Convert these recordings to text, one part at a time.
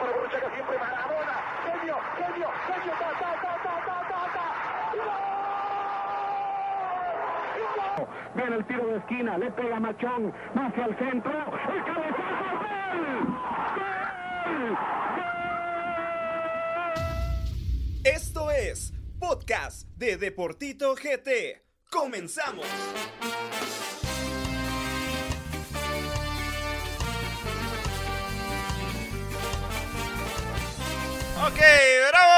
Para Borruchaga siempre Maradona. Genio, genio, genio. Ta, ta, ta, ta, ta, ta, ta. ¡Gol! Viene el tiro de esquina, le pega Machón, hacia el centro, el cabezazo, ¡gol! ¡Gol! Esto es Podcast de Deportito GT. ¡Comenzamos! Ok, bravo.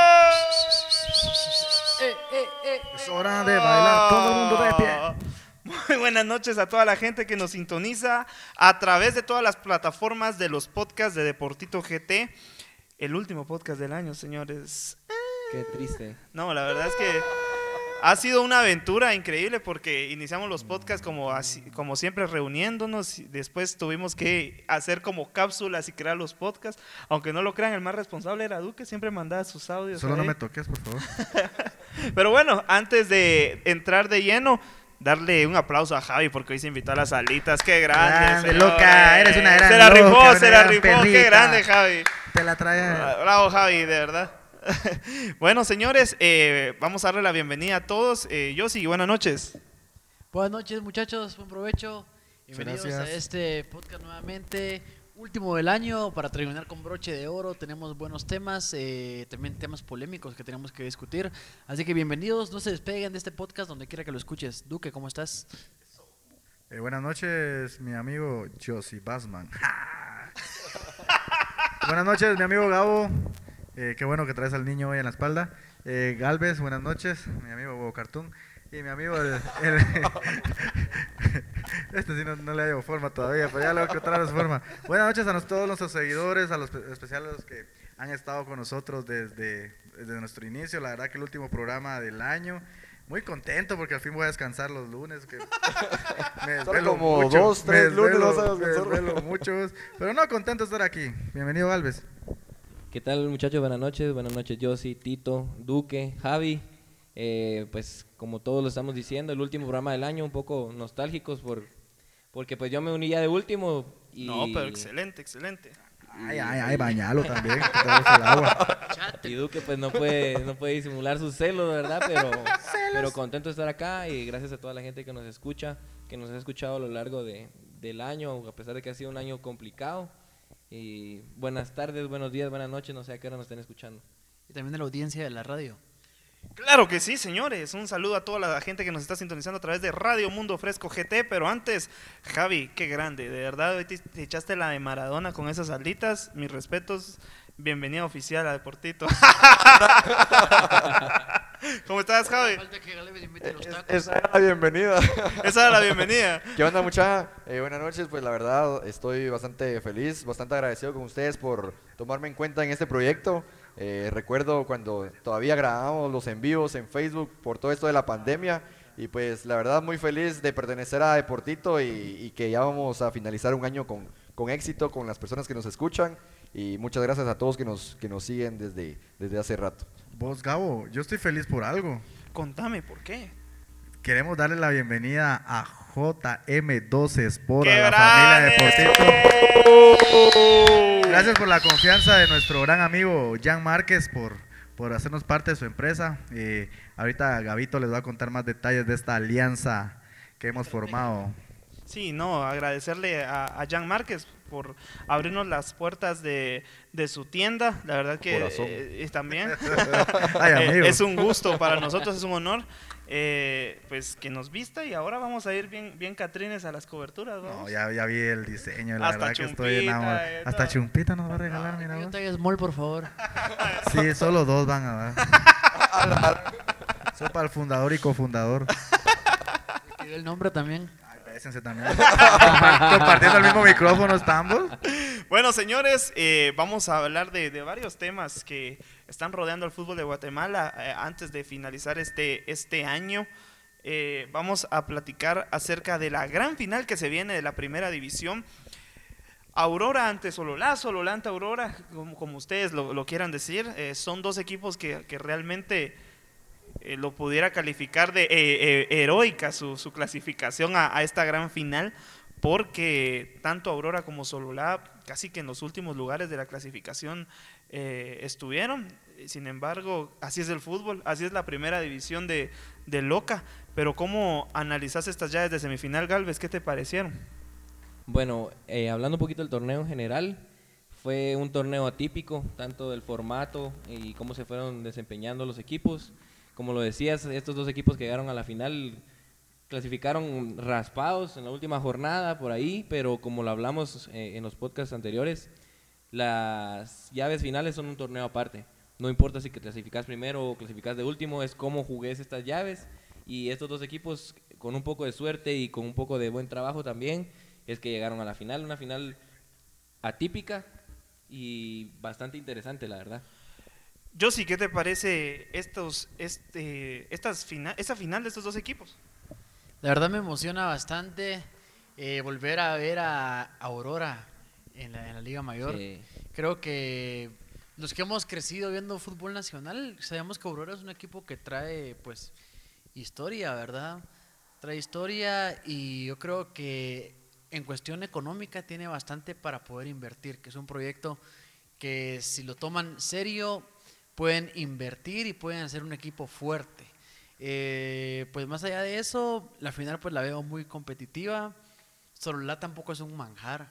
Es hora de bailar todo el mundo de pie. Muy buenas noches a toda la gente que nos sintoniza a través de todas las plataformas de los podcasts de Deportito GT. El último podcast del año, señores. Qué triste. No, la verdad es que ha sido una aventura increíble porque iniciamos los podcasts como, así, como siempre reuniéndonos y después tuvimos que hacer como cápsulas y crear los podcasts. Aunque no lo crean, el más responsable era Duque, siempre mandaba sus audios. Solo no me toques, por favor. Pero bueno, antes de entrar de lleno, darle un aplauso a Javi porque hoy se invitó a las salitas. ¡Qué grande! Grande, loca, eres una gran Se la rifó, se la rifó. ¡Qué grande, Javi! Te la trae. Bravo, Javi, de verdad. bueno, señores, eh, vamos a darle la bienvenida a todos. Eh, Yossi, buenas noches. Buenas noches muchachos, buen provecho. Bienvenidos Gracias. a este podcast nuevamente, último del año, para terminar con broche de oro. Tenemos buenos temas, eh, también temas polémicos que tenemos que discutir. Así que bienvenidos, no se despeguen de este podcast donde quiera que lo escuches. Duque, ¿cómo estás? Eh, buenas noches, mi amigo Josie Basman. buenas noches, mi amigo Gabo. Eh, qué bueno que traes al niño hoy en la espalda. Eh, Galvez, buenas noches, mi amigo Bobo Cartoon. Y mi amigo, el, el- este sí no, no le hallo forma todavía, pero ya le voy a encontrar su forma. Buenas noches a nos- todos nuestros seguidores, a los pe- especiales los que han estado con nosotros desde, desde nuestro inicio. La verdad que el último programa del año. Muy contento porque al fin voy a descansar los lunes. Que me desvelo como mucho, dos, me tres lunes desvelo- vas a me descansar. desvelo muchos, pero no, contento de estar aquí. Bienvenido, Galvez. ¿Qué tal muchachos? Buenas noches. Buenas noches Josi, Tito, Duque, Javi. Eh, pues como todos lo estamos diciendo, el último programa del año, un poco nostálgicos por porque pues yo me uní ya de último. Y, No, pero excelente, excelente. Ay, ay, ay, bañalo también. el agua. Y Duque pues no puede, no puede disimular sus celos, ¿verdad? Pero, pero contento de estar acá y gracias a toda la gente que nos escucha, que nos ha escuchado a lo largo de, del año, a pesar de que ha sido un año complicado. Y buenas tardes, buenos días, buenas noches, no sé a qué hora nos estén escuchando. Y también de la audiencia de la radio. Claro que sí, señores. Un saludo a toda la gente que nos está sintonizando a través de Radio Mundo Fresco GT. Pero antes, Javi, qué grande. De verdad, hoy te, te echaste la de Maradona con esas alitas. Mis respetos. Bienvenida oficial a Deportito. ¿Cómo estás, Javi? Falta que Galeves invite los Es- tacos. Esa era la bienvenida. Esa era la bienvenida. ¿Qué onda, mucha? Eh, buenas noches. Pues la verdad, estoy bastante feliz, bastante agradecido con ustedes por tomarme en cuenta en este proyecto. Eh, recuerdo cuando todavía grabábamos los en vivos en Facebook por todo esto de la pandemia. Y pues la verdad, muy feliz de pertenecer a Deportito y, y que ya vamos a finalizar un año con, con éxito con las personas que nos escuchan. Y muchas gracias a todos que nos, que nos siguen desde, desde hace rato. Vos, Gabo, yo estoy feliz por algo. Contame, ¿por qué? Queremos darle la bienvenida a JM12 Sport, ¡Qué a la familia grande! Deportito. Gracias por la confianza de nuestro gran amigo Jan Márquez por, por hacernos parte de su empresa. Eh, ahorita Gabito les va a contar más detalles de esta alianza que hemos formado. Sí, no, agradecerle a, a Jan Márquez por abrirnos las puertas de, de su tienda. La verdad que eh, también Ay, eh, es un gusto para nosotros, es un honor. eh, pues que nos vista y ahora vamos a ir bien, bien Catrines a las coberturas. No, vamos. ya, ya vi el diseño, la Hasta verdad que estoy Chumpita, enamorado. eh, Hasta. Chumpita nos va a regalar, mira Yo te small, por favor. Sí, solo dos van a dar. Soy para el fundador y cofundador. El nombre también. Compartiendo el mismo micrófono, ¿estamos? Bueno, señores, eh, vamos a hablar de, varios temas que están rodeando al fútbol de Guatemala eh, antes de finalizar este, este año. Eh, vamos a platicar acerca de la gran final que se viene de la primera división. Aurora ante Sololá, Sololá ante Aurora, como, ustedes lo, lo quieran decir, son dos equipos que, que realmente eh, lo pudiera calificar de eh, eh, heroica su, su clasificación a, esta gran final, porque tanto Aurora como Sololá casi que en los últimos lugares de la clasificación eh, estuvieron. Sin embargo, así es el fútbol, así es la primera división de, de Loca. Pero ¿cómo analizas estas llaves de semifinal, Galvez? ¿Qué te parecieron? Bueno, hablando un poquito del torneo en general, fue un torneo atípico, tanto del formato y cómo se fueron desempeñando los equipos. Como lo decías, estos dos equipos que llegaron a la final clasificaron raspados en la última jornada por ahí, pero como lo hablamos eh, en los podcasts anteriores, las llaves finales son un torneo aparte. No importa si clasificas primero o clasificas de último, es cómo jugues estas llaves. Y estos dos equipos, con un poco de suerte y con un poco de buen trabajo también, es que llegaron a la final. Una final atípica y bastante interesante, la verdad. Josi, ¿qué te parece estos, este, estas final, esta final de estos dos equipos? La verdad me emociona bastante eh, volver a ver a Aurora en la, Liga Mayor. Creo que los que hemos crecido viendo fútbol nacional, sabemos que Aurora es un equipo que trae pues historia, ¿verdad? Trae historia y yo creo que en cuestión económica tiene bastante para poder invertir, que es un proyecto que si lo toman serio pueden invertir y pueden hacer un equipo fuerte. Eh, pues más allá de eso, la final pues la veo muy competitiva. Sololá tampoco es un manjar.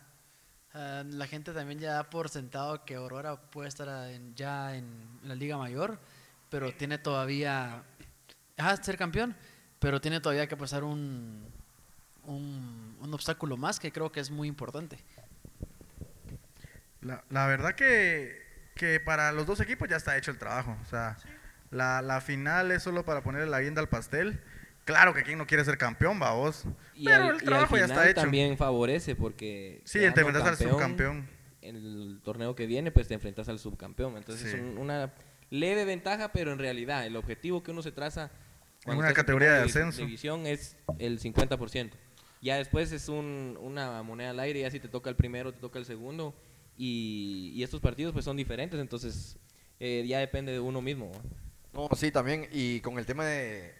Ah, la gente también ya da por sentado que Aurora puede estar ya en la Liga Mayor, pero tiene todavía... a ser campeón, pero tiene todavía que pasar un, un, un, obstáculo más que creo que es muy importante. La, la verdad que, que, para los dos equipos ya está hecho el trabajo. O sea, la, la final es solo para ponerle la guinda al pastel. Claro que quien no quiere ser campeón, va vos. Y Pero el trabajo ya está hecho. también favorece porque. Sí, te enfrentas al subcampeón. En el torneo que viene, pues te enfrentas al subcampeón. Entonces es una leve ventaja, pero en realidad el objetivo que uno se traza. En una categoría de ascenso. División es el 50%. Ya después es un, una moneda al aire, ya si te toca el primero, te toca el segundo. Y, estos partidos pues son diferentes, entonces eh, ya depende de uno mismo. No, sí, también. Y con el tema de,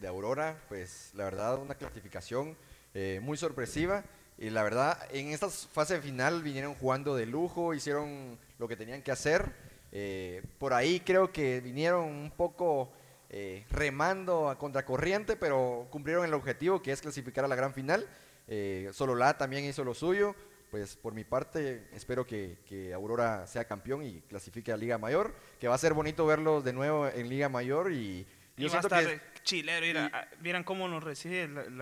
de, Aurora, pues la verdad, una clasificación eh, muy sorpresiva. Y la verdad, en esta fase final vinieron jugando de lujo, hicieron lo que tenían que hacer. Eh, por ahí creo que vinieron un poco remando a contracorriente, pero cumplieron el objetivo que es clasificar a la gran final. Sololá también hizo lo suyo pues por mi parte espero que, Aurora sea campeón y clasifique a Liga Mayor, que va a ser bonito verlos de nuevo en Liga Mayor y yo siento que chilero, vieran cómo nos reciben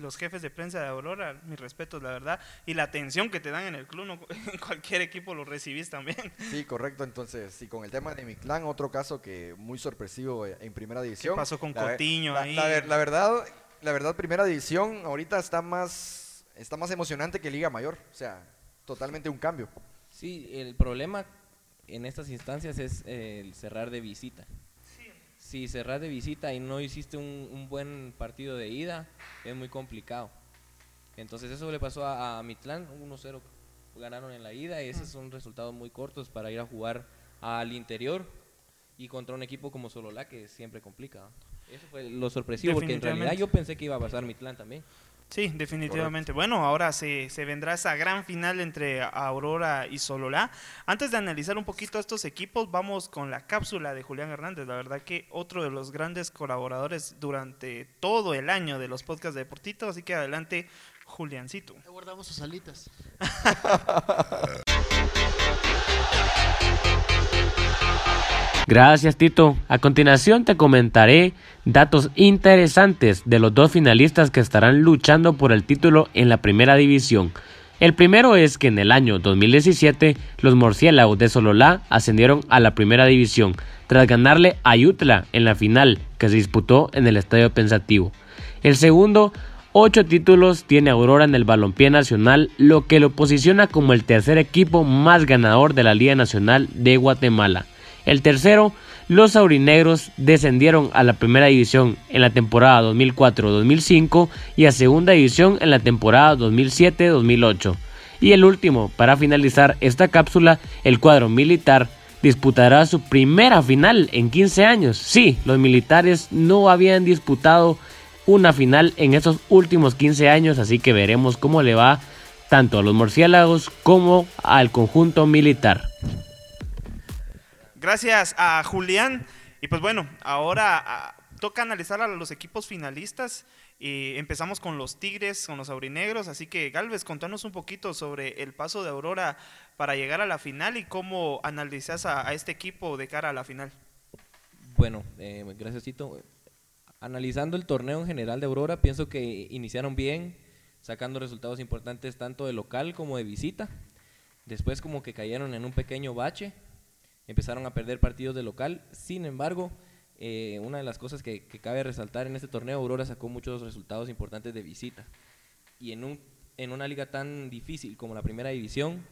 los jefes de prensa de Aurora, mis respetos, la verdad, y la atención que te dan en el club, en cualquier equipo lo recibís también. Sí, correcto, entonces, y con el tema de mi clan, otro caso que muy sorpresivo en primera división. ¿Qué pasó con Cotiño ahí? la verdad, la verdad, primera división ahorita está más está más emocionante que Liga Mayor. O sea, totalmente un cambio. Sí, el problema en estas instancias es el cerrar de visita. Si cerrar de visita y no hiciste un, buen partido de ida, es muy complicado. Entonces eso le pasó a, a Mitlán, 1-0 ganaron en la ida y esos son resultados muy cortos para ir a jugar al interior y contra un equipo como Solola que siempre complica. Eso fue lo sorpresivo porque en realidad yo pensé que iba a pasar Mitlán también. Sí, definitivamente. Bueno, ahora se, se, vendrá esa gran final entre Aurora y Sololá. Antes de analizar un poquito estos equipos, vamos con la cápsula de Julián Hernández. La verdad que otro de los grandes colaboradores durante todo el año de los podcasts deportivos. Así que adelante, Juliancito. guardamos sus alitas. Gracias Tito. A continuación te comentaré datos interesantes de los dos finalistas que estarán luchando por el título en la primera división. El primero es que en el año 2017 los murciélagos de Sololá ascendieron a la primera división tras ganarle a Yutla en la final que se disputó en el Estadio Pensativo. El segundo, ocho títulos tiene Aurora en el balompié nacional, lo que lo posiciona como el tercer equipo más ganador de la Liga Nacional de Guatemala. El tercero, los aurinegros descendieron a la primera división en la temporada 2004-2005 y a segunda división en la temporada 2007-2008. Y el último, para finalizar esta cápsula, el cuadro militar disputará su primera final en 15 años. Sí, los militares no habían disputado una final en estos últimos 15 años, así que veremos cómo le va tanto a los murciélagos como al conjunto militar. Gracias a Julián. Y pues bueno, ahora ah, toca analizar a los equipos finalistas. Y empezamos con los Tigres, con los Aurinegros. Así que Galvez, contanos un poquito sobre el paso de Aurora para llegar a la final y cómo analizas a, este equipo de cara a la final. Bueno, eh, gracias. Analizando el torneo en general de Aurora, pienso que iniciaron bien, sacando resultados importantes tanto de local como de visita. Después como que cayeron en un pequeño bache, empezaron a perder partidos de local. Sin embargo, eh, una de las cosas que, que cabe resaltar en este torneo, Aurora sacó muchos resultados importantes de visita. Y en, un, en una liga tan difícil como la primera división,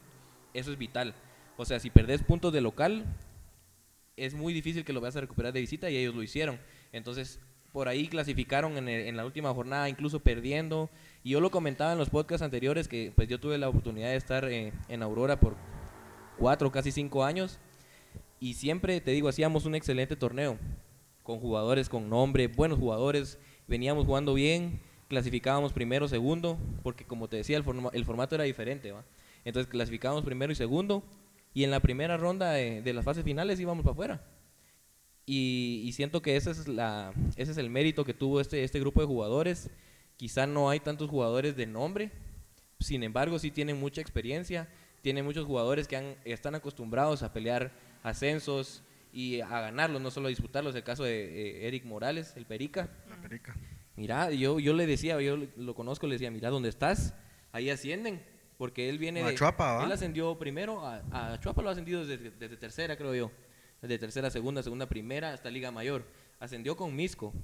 eso es vital. O sea, si perdés puntos de local, es muy difícil que lo veas a recuperar de visita y ellos lo hicieron. Entonces, por ahí clasificaron en, el- en la última jornada, incluso perdiendo. Y yo lo comentaba en los podcasts anteriores que pues yo tuve la oportunidad de estar eh, en Aurora por cuatro, casi cinco años. Y siempre, te digo, hacíamos un excelente torneo con jugadores con nombre, buenos jugadores. Veníamos jugando bien, clasificábamos primero, segundo, porque como te decía, el, forma- el formato era diferente. ¿va? Entonces clasificábamos primero y segundo. Y en la primera ronda de, de las fases finales íbamos para afuera. Y, y siento que ese es, la, ese es el mérito que tuvo este, este grupo de jugadores. Quizá no hay tantos jugadores de nombre, sin embargo sí tienen mucha experiencia, tienen muchos jugadores que han- están acostumbrados a pelear ascensos y a ganarlos, no solo a disputarlos. El caso de eh, Eric Morales, el Perica. La perica. Mira, yo, yo le decía, yo lo conozco, le decía, mira, ¿dónde estás? Ahí ascienden, porque él viene A de... Chuapa, ¿va? Él ascendió primero, a, a Chuapa lo ha ascendido desde, desde tercera, creo yo. Desde tercera, a segunda, segunda, primera, hasta Liga Mayor. Ascendió con Misco.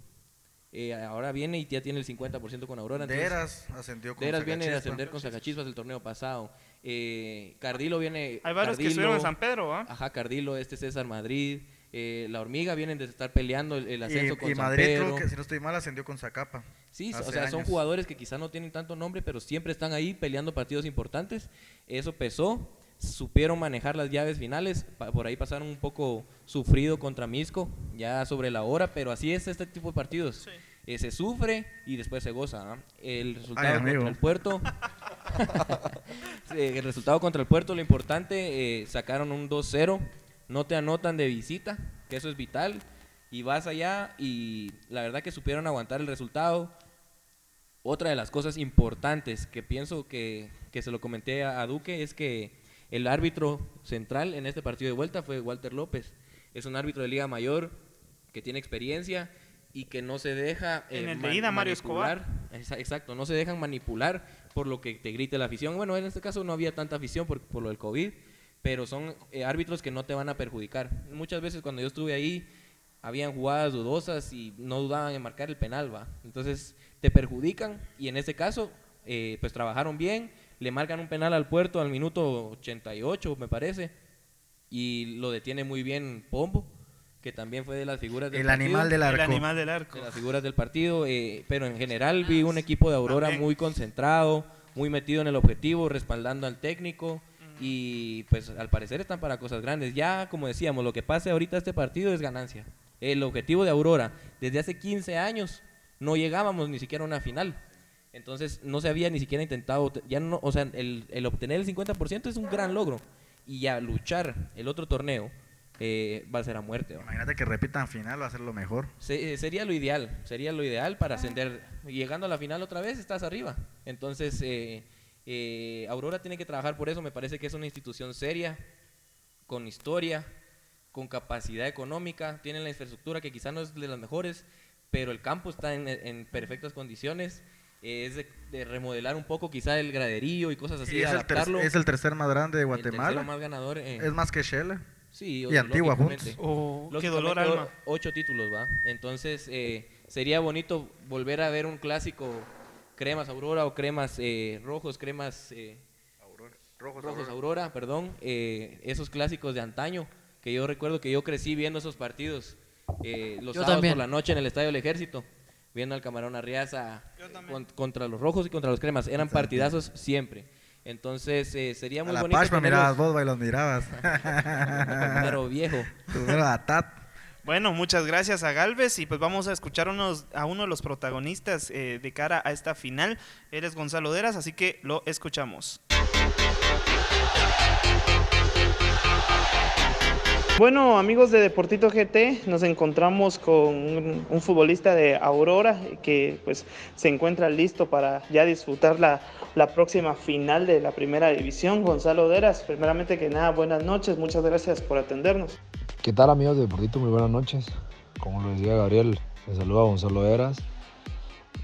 Eh, ahora viene y ya tiene el 50% con Aurora. entonces- Deras ascendió con Deras viene de Sacachispa. ascender con Sacachispas el torneo pasado. Eh, Cardilo viene... Hay varios que Cardilo- estuvieron en San Pedro, ¿ah? Ajá, Cardilo, este César Madrid. eh, la Hormiga vienen de estar peleando el, el ascenso Y, con y San Madrid, Pedro. creo que si no estoy mal, ascendió con Zacapa. Sí, o sea, son jugadores que quizás no tienen tanto nombre, pero siempre están ahí peleando partidos importantes. Eso pesó, supieron manejar las llaves finales, pa- por ahí pasaron un poco sufrido contra Misco, ya sobre la hora, pero así es este tipo de partidos. Eh, se sufre y después se goza. ¿ah? El resultado amigo. contra el puerto. El resultado contra el puerto, lo importante, eh, sacaron un 2-0, no te anotan de visita, que eso es vital, y vas allá y la verdad que supieron aguantar el resultado. Otra de las cosas importantes que pienso que, que se lo comenté a, a Duque es que el árbitro central en este partido de vuelta fue Walter López. Es un árbitro de Liga Mayor que tiene experiencia y que no se deja eh, En el de ida, Mario. Exa- Exacto, no se dejan manipular por lo que te grite la afición. Bueno, en este caso no había tanta afición por, por lo del COVID, pero son eh, árbitros que no te van a perjudicar. Muchas veces cuando yo estuve ahí, habían jugadas dudosas y no dudaban en marcar el penal, va. Entonces te perjudican y en este caso, eh, pues trabajaron bien, le marcan un penal al puerto al minuto 88, me parece, y lo detiene muy bien Pombo, que también fue de las figuras del El partido animal del El arco. animal del arco. de las figuras del partido, eh, pero en general vi un equipo de Aurora También. muy concentrado, muy metido en el objetivo, respaldando al técnico y pues al parecer están para cosas grandes. Ya, como decíamos, lo que pase ahorita este partido es ganancia. El objetivo de Aurora, desde hace 15 años no llegábamos ni siquiera a una final. Entonces no se había ni siquiera intentado, ya no, o sea, el, el obtener el 50% es un gran logro. Y ya luchar el otro torneo eh, va a ser a muerte. ¿va? Imagínate que repitan final, va a ser lo mejor. Se- eh, sería lo ideal, sería lo ideal para ascender. Llegando a la final otra vez, estás arriba. Entonces, eh, eh, Aurora tiene que trabajar por eso. Me parece que es una institución seria, con historia, con capacidad económica. Tienen la infraestructura que quizá no es de las mejores, pero el campo está en, en perfectas condiciones. Eh, es de, de remodelar un poco quizá el graderío y cosas así, Y es, el adaptarlo. es el tercer más grande de El Guatemala. más ganador. eh, Es más que Shela. Sí, y Antigua juntos. Oh, qué dolor, alma. Ocho títulos, ¿va? Entonces, eh, sería bonito volver a ver un clásico cremas Aurora o cremas eh, rojos, cremas eh, rojos Aurora, perdón. eh, esos clásicos de antaño, que yo recuerdo que yo crecí viendo esos partidos eh, los Yo sábados también. por la noche en el Estadio del Ejército, viendo al Camarón Arriaza con- contra los rojos y contra los cremas. Eran partidazos siempre. Entonces, eh, sería A muy la bonito Pashma tenerlos- mirabas vos, y los mirabas. Pero viejo. A. Bueno, muchas gracias a Galvez y pues vamos a escuchar unos, a uno de los protagonistas eh, de cara a esta final. Eres Gonzalo Deras, así que lo escuchamos. Bueno, amigos de Deportito GT, nos encontramos con un, un futbolista de Aurora que pues se encuentra listo para ya disfrutar la, la próxima final de la primera división. Gonzalo Deras, primeramente que nada, buenas noches, muchas gracias por atendernos. ¿Qué tal amigos de Deportito? Muy buenas noches. Como lo decía Gabriel, les saluda Gonzalo Deras.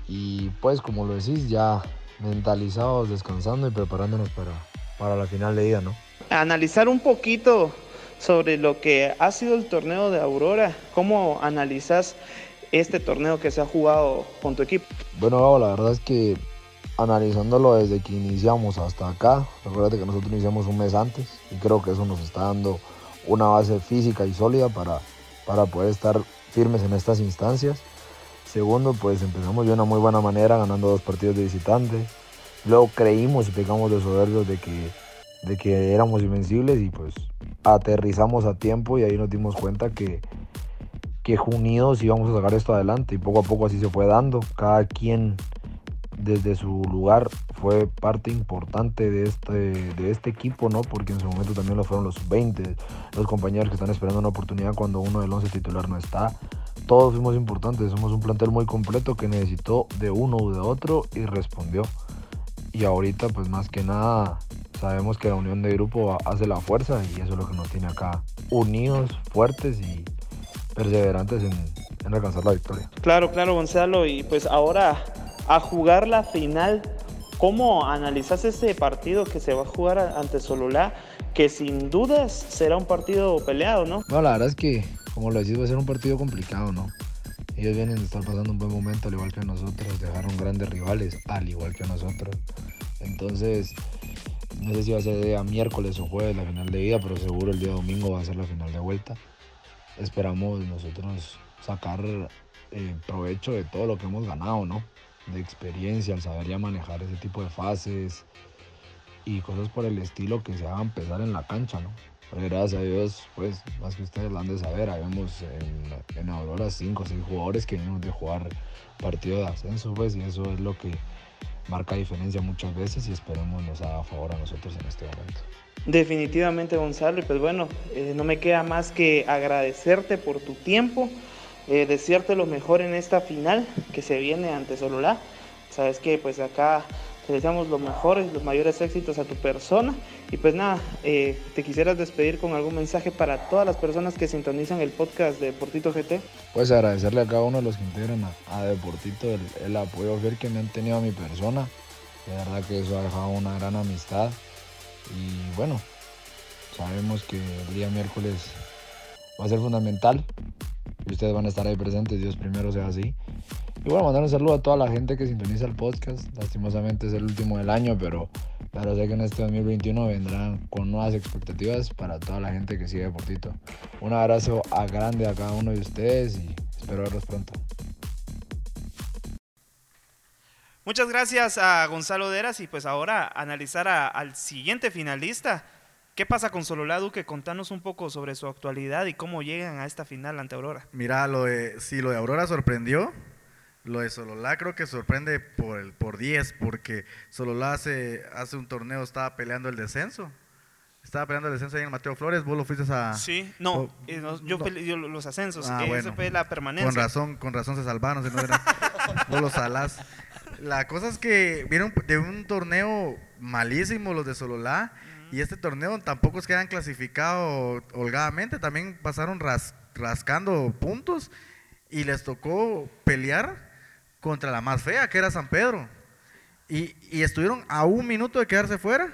Y pues como lo decís, ya mentalizados, descansando y preparándonos para, para la final de ida, ¿no? Analizar un poquito sobre lo que ha sido el torneo de Aurora. ¿Cómo analizas este torneo que se ha jugado con tu equipo? Bueno, la verdad es que analizándolo desde que iniciamos hasta acá, recuerda que nosotros iniciamos un mes antes y creo que eso nos está dando una base física y sólida para, para poder estar firmes en estas instancias. Segundo, pues empezamos de una muy buena manera ganando dos partidos de visitante. Luego creímos y pegamos de soberbios de que, de que éramos invencibles y pues aterrizamos a tiempo y ahí nos dimos cuenta que, que unidos íbamos a sacar esto adelante y poco a poco así se fue dando. Cada quien desde su lugar fue parte importante de este, de este equipo, ¿no? Porque en su momento también lo fueron los 20, los compañeros que están esperando una oportunidad cuando uno del 11 titular no está. Todos fuimos importantes, somos un plantel muy completo que necesitó de uno u de otro y respondió. Y ahorita pues más que nada sabemos que la unión de grupo hace la fuerza y eso es lo que nos tiene acá unidos, fuertes y perseverantes en, en alcanzar la victoria. Claro, claro, Gonzalo. Y pues ahora a jugar la final, ¿cómo analizas ese partido que se va a jugar ante Sololá? Que sin dudas será un partido peleado, ¿no? No, la verdad es que, como lo decís, va a ser un partido complicado, ¿no? Ellos vienen de estar pasando un buen momento, al igual que nosotros, dejaron grandes rivales, al igual que nosotros. Entonces, no sé si va a ser día miércoles o jueves la final de ida, pero seguro el día domingo va a ser la final de vuelta. Esperamos nosotros sacar eh, provecho de todo lo que hemos ganado, ¿no? De experiencia, al saber ya manejar ese tipo de fases y cosas por el estilo que se hagan pesar en la cancha, ¿no? Pero gracias a Dios, pues, más que ustedes lo han de saber, habemos en, en Aurora 5 o 6 jugadores que venimos de jugar partido de ascenso, pues, y eso es lo que marca diferencia muchas veces y esperemos nos haga favor a nosotros en este momento. Definitivamente, Gonzalo, y pues bueno, eh, no me queda más que agradecerte por tu tiempo, eh, desearte lo mejor en esta final que se viene ante Sololá. Sabes que pues acá te deseamos lo mejor y los mayores éxitos a tu persona. Y pues nada, eh, te quisieras despedir con algún mensaje para todas las personas que sintonizan el podcast de Deportito GT. Pues agradecerle a cada uno de los que integran a, a Deportito el, el apoyo fiel que me han tenido a mi persona. De verdad que eso ha dejado una gran amistad. Y bueno, sabemos que el día miércoles va a ser fundamental y ustedes van a estar ahí presentes, Dios primero sea así. Y bueno, mandar un saludo a toda la gente que sintoniza el podcast. Lastimosamente es el último del año, pero, pero sé que en este 2021 vendrán con nuevas expectativas para toda la gente que sigue Deportito. Un abrazo a grande a cada uno de ustedes y espero verlos pronto. Muchas gracias a Gonzalo Deras y pues ahora analizar a, al siguiente finalista. ¿Qué pasa con Sololá Duque? Contanos un poco sobre su actualidad y cómo llegan a esta final ante Aurora. Mira, lo de, si lo de Aurora sorprendió, lo de Sololá creo que sorprende por el por 10, porque Sololá hace, hace un torneo estaba peleando el descenso. Estaba peleando el descenso ahí en el Mateo Flores, vos lo fuiste a... Sí, no, Oh, eh, no, yo no. peleé los ascensos, Ah, esa bueno. fue la permanencia. Con razón, con razón se salvaron, si no vos los salás. La cosa es que vieron de un torneo malísimo los de Sololá y este torneo tampoco es que hayan clasificado holgadamente, también pasaron ras- rascando puntos y les tocó pelear contra la más fea, que era San Pedro. Y, y estuvieron a un minuto de quedarse fuera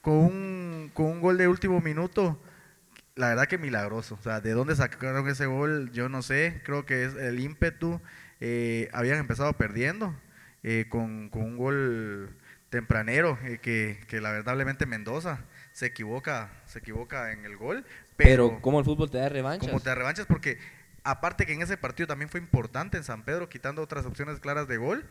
con un, con un gol de último minuto la verdad que milagroso. O sea, de dónde sacaron ese gol, yo no sé. Creo que es el ímpetu. Eh, habían empezado perdiendo eh, con, con un gol tempranero eh, que, que lamentablemente Mendoza se equivoca, se equivoca en el gol. Pero, Pero, ¿cómo el fútbol te da revanchas? como te revanchas porque aparte que en ese partido también fue importante en San Pedro quitando otras opciones claras de gol.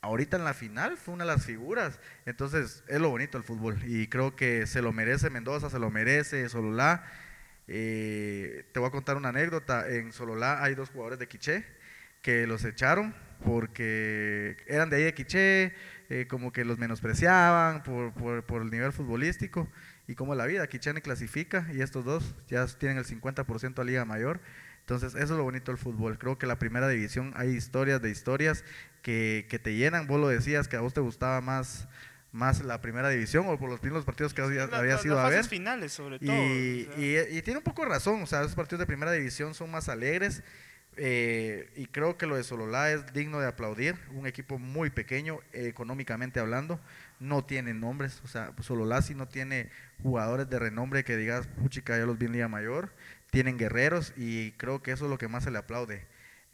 Ahorita en la final fue una de las figuras. Entonces es lo bonito del fútbol y creo que se lo merece Mendoza, se lo merece Sololá Eh, te voy a contar una anécdota. En Sololá hay dos jugadores de Quiché que los echaron porque eran de ahí de Quiché, eh, como que los menospreciaban por, por, por, el nivel futbolístico y como la vida, Quiché ni clasifica y estos dos ya tienen el 50% a Liga Mayor. Entonces, eso es lo bonito del fútbol. Creo que la primera división hay historias de historias que, que te llenan. Vos lo decías que a vos te gustaba más más la primera división o por los primeros partidos que había, había sido a ver. finales, sobre todo. Y, y, tiene un poco de razón, o sea, esos partidos de primera división son más alegres. Eh, y creo que lo de Sololá es digno de aplaudir. Un equipo muy pequeño, económicamente hablando, no tiene nombres. O sea, Sololá sí no tiene jugadores de renombre que digas, puchica, ya los vi en Liga Mayor. Tienen guerreros y creo que eso es lo que más se le aplaude.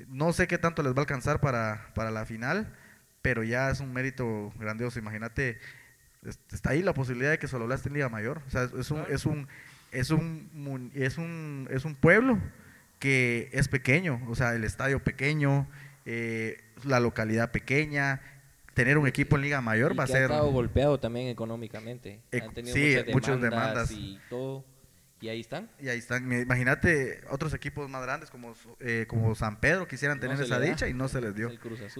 No sé qué tanto les va a alcanzar para, para la final pero ya es un mérito grandioso. Imagínate, está ahí la posibilidad de que Sololá esté en Liga Mayor. O sea, es un, es un, es un, es un, es un pueblo que es pequeño, o sea, el estadio pequeño, eh, la localidad pequeña, tener un equipo en Liga Mayor va a ser... Ha estado golpeado también económicamente. Han tenido sí, muchas demandas. Y todo. Y ahí están. Y ahí están. Imagínate otros equipos más grandes como, eh, como San Pedro quisieran tener esa dicha y no se les dio.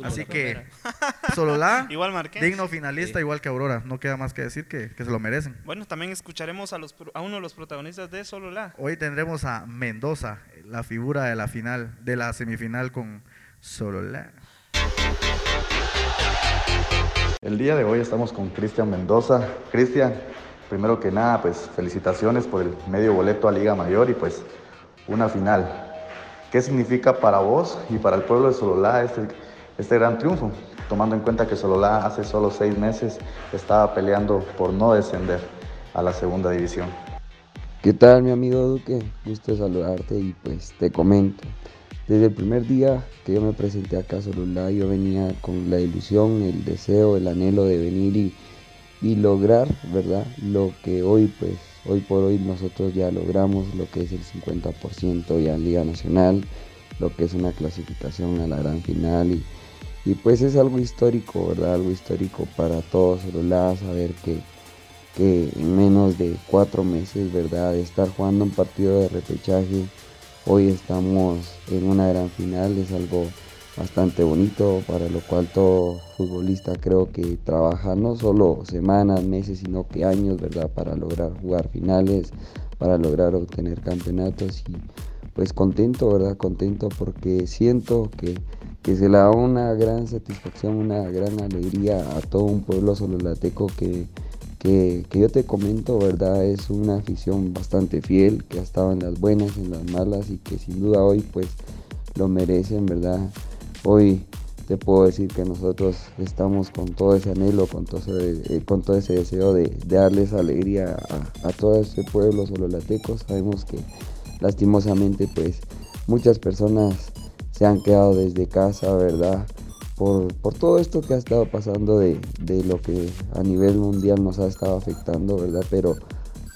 Así que Sololá, igual digno finalista, igual que Aurora. No queda más que decir que, se lo merecen. Bueno, también escucharemos a, los, a uno de los protagonistas de Sololá. Hoy tendremos a Mendoza, la figura de la final, de la semifinal con Sololá. El día de hoy estamos con Cristian Mendoza. Cristian, primero que nada, pues felicitaciones por el medio boleto a Liga Mayor y pues una final. ¿Qué significa para vos y para el pueblo de Sololá este, este gran triunfo? Tomando en cuenta que Sololá hace solo seis meses estaba peleando por no descender a la segunda división. ¿Qué tal mi amigo Duque? Gusto saludarte y pues te comento. Desde el primer día que yo me presenté acá a Sololá yo venía con la ilusión, el deseo, el anhelo de venir y y lograr, ¿verdad? Lo que hoy, pues, hoy por hoy nosotros ya logramos, lo que es el 50% ya en Liga Nacional, lo que es una clasificación a la gran final y, y pues es algo histórico, ¿verdad? Algo histórico para todos los saber que, que en menos de cuatro meses, ¿verdad? De estar jugando un partido de repechaje, hoy estamos en una gran final, es algo bastante bonito, para lo cual todo futbolista creo que trabaja no solo semanas, meses, sino que años, ¿verdad? Para lograr jugar finales, para lograr obtener campeonatos y pues contento, ¿verdad? Contento porque siento que, se le da una gran satisfacción, una gran alegría a todo un pueblo sololateco que, que, que yo te comento, ¿verdad? Es una afición bastante fiel, que ha estado en las buenas, en las malas y que sin duda hoy pues lo merecen, ¿verdad? Hoy te puedo decir que nosotros estamos con todo ese anhelo, con todo ese, eh, con todo ese deseo de, darles alegría a, todo este pueblo sololateco. Sabemos que lastimosamente pues muchas personas se han quedado desde casa, ¿verdad? Por, todo esto que ha estado pasando de, lo que a nivel mundial nos ha estado afectando, ¿verdad? Pero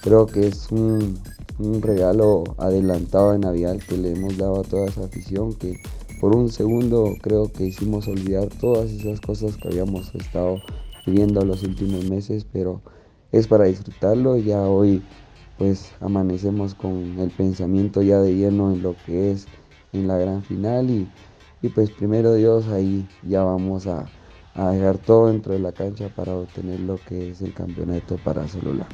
creo que es un, un regalo adelantado de Navidad que le hemos dado a toda esa afición que por un segundo creo que hicimos olvidar todas esas cosas que habíamos estado viviendo los últimos meses, pero es para disfrutarlo. Ya hoy pues amanecemos con el pensamiento ya de lleno en lo que es en la gran final y, pues primero Dios ahí ya vamos a, a, dejar todo dentro de la cancha para obtener lo que es el campeonato para Solula.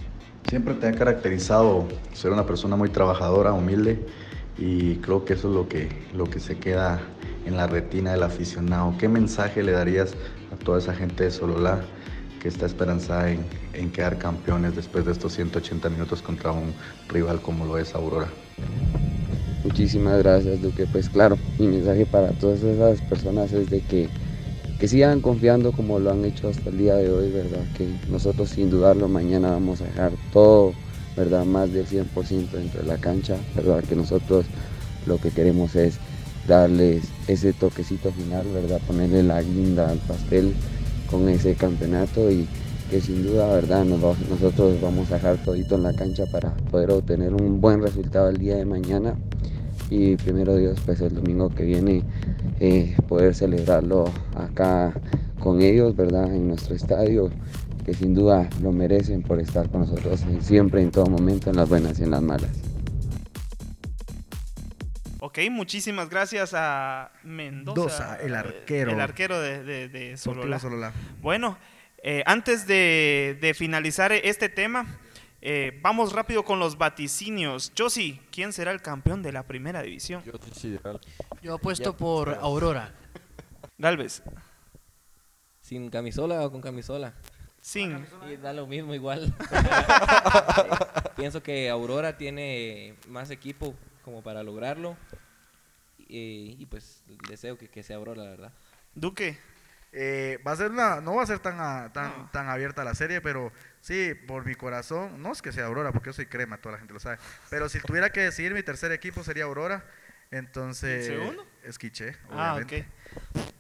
Siempre te ha caracterizado ser una persona muy trabajadora, humilde y creo que eso es lo que, lo que se queda en la retina del aficionado. ¿Qué mensaje le darías a toda esa gente de Sololá que está esperanzada en, en quedar campeones después de estos 180 minutos contra un rival como lo es Aurora? Muchísimas gracias, Duque. Pues claro, mi mensaje para todas esas personas es de que, que sigan confiando como lo han hecho hasta el día de hoy, ¿verdad? Que nosotros sin dudarlo mañana vamos a dejar todo ¿verdad? Más del 100% dentro de la cancha, ¿verdad? Que nosotros lo que queremos es darles ese toquecito final, ¿verdad? Ponerle la guinda al pastel con ese campeonato y que sin duda, ¿verdad? nosotros vamos a dejar todito en la cancha para poder obtener un buen resultado el día de mañana y primero Dios, pues el domingo que viene eh, poder celebrarlo acá con ellos, ¿verdad? En nuestro estadio que sin duda lo merecen por estar con nosotros siempre, en todo momento, en las buenas y en las malas. Ok, muchísimas gracias a Mendoza. Dosa, el eh, arquero. El arquero de, de, de Solola. Bueno, eh, antes de, de finalizar este tema, eh, vamos rápido con los vaticinios. Josi, ¿quién será el campeón de la primera división? Yo sí, sí. Yo apuesto Ya, por Aurora. Galvez, ¿Sin camisola o con camisola? sin. Y da lo mismo igual. Pienso que Aurora tiene más equipo como para lograrlo. Y, y pues deseo que, que sea Aurora, la verdad. Duque, Eh, va a ser una, no va a ser tan, a- tan, tan abierta la serie, pero sí, por mi corazón, no es que sea Aurora, porque yo soy crema, toda la gente lo sabe. Pero si tuviera que decidir, mi tercer equipo sería Aurora. Entonces, ¿Y el segundo? es Quiché, Ah, obviamente.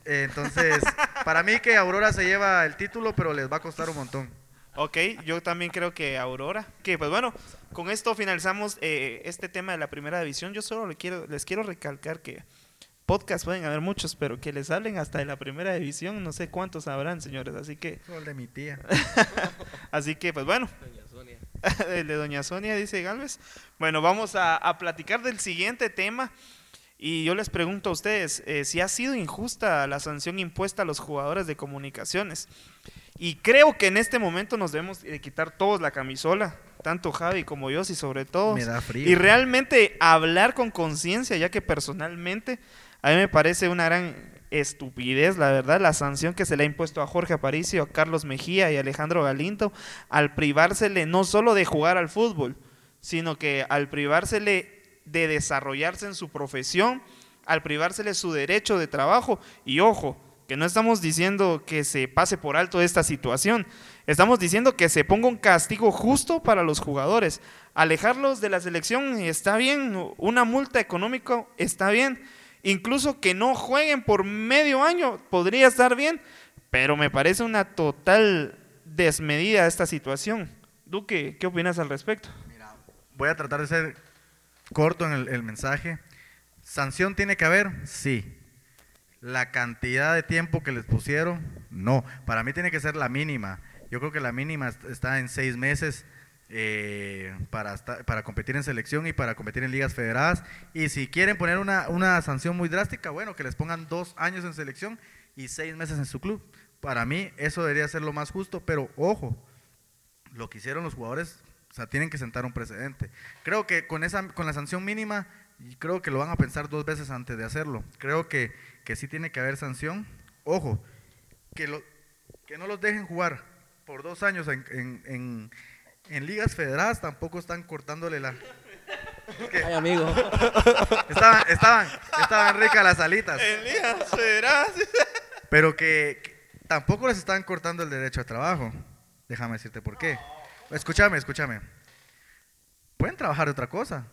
Eh, entonces, para mí que Aurora se lleva el título, pero les va a costar un montón. Ok, yo también creo que Aurora. Que pues bueno, con esto finalizamos eh, este tema de la primera división. Yo solo le quiero, les quiero recalcar que podcast pueden haber muchos, pero que les hablen hasta de la primera división, no sé cuántos habrán, señores. Así que, el de mi tía. así que pues bueno, Doña Sonia. el de Doña Sonia, dice Galvez. Bueno, vamos a, a platicar del siguiente tema. Y yo les pregunto a ustedes eh, si ha sido injusta la sanción impuesta a los jugadores de comunicaciones. Y creo que en este momento nos debemos de quitar todos la camisola, tanto Javi como yo, y sobre todo. Me da frío. Y realmente hablar con conciencia, ya que personalmente a mí me parece una gran estupidez, la verdad, la sanción que se le ha impuesto a Jorge Aparicio, a Carlos Mejía y a Alejandro Galindo al privársele no solo de jugar al fútbol, sino que al privársele de desarrollarse en su profesión, al privársele su derecho de trabajo. Y ojo, que no estamos diciendo que se pase por alto esta situación, estamos diciendo que se ponga un castigo justo para los jugadores. Alejarlos de la selección está bien, una multa económica está bien, incluso que no jueguen por medio año podría estar bien, pero me parece una total desmedida esta situación. Duque, ¿qué opinas al respecto? Voy a tratar de ser corto en el, el mensaje. ¿Sanción tiene que haber? Sí. La cantidad de tiempo que les pusieron, no. Para mí tiene que ser la mínima. Yo creo que la mínima est- está en seis meses eh, para, para competir en selección y para competir en ligas federadas. Y si quieren poner una, una sanción muy drástica, bueno, que les pongan dos años en selección y seis meses en su club. Para mí eso debería ser lo más justo, pero ojo, lo que hicieron los jugadores, o sea, tienen que sentar un precedente. Creo que con esa con la sanción mínima, creo que lo van a pensar dos veces antes de hacerlo. Creo que, que sí tiene que haber sanción. Ojo, que, lo, que no los dejen jugar por dos años en, en, en- en ligas federadas, tampoco están cortándole la... Es que Ay, amigo. estaban, estaban, estaban ricas las alitas. Elías, verás. Pero que, que tampoco les están cortando el derecho a trabajo. Déjame decirte por qué. Escúchame, escúchame. Pueden trabajar de otra cosa.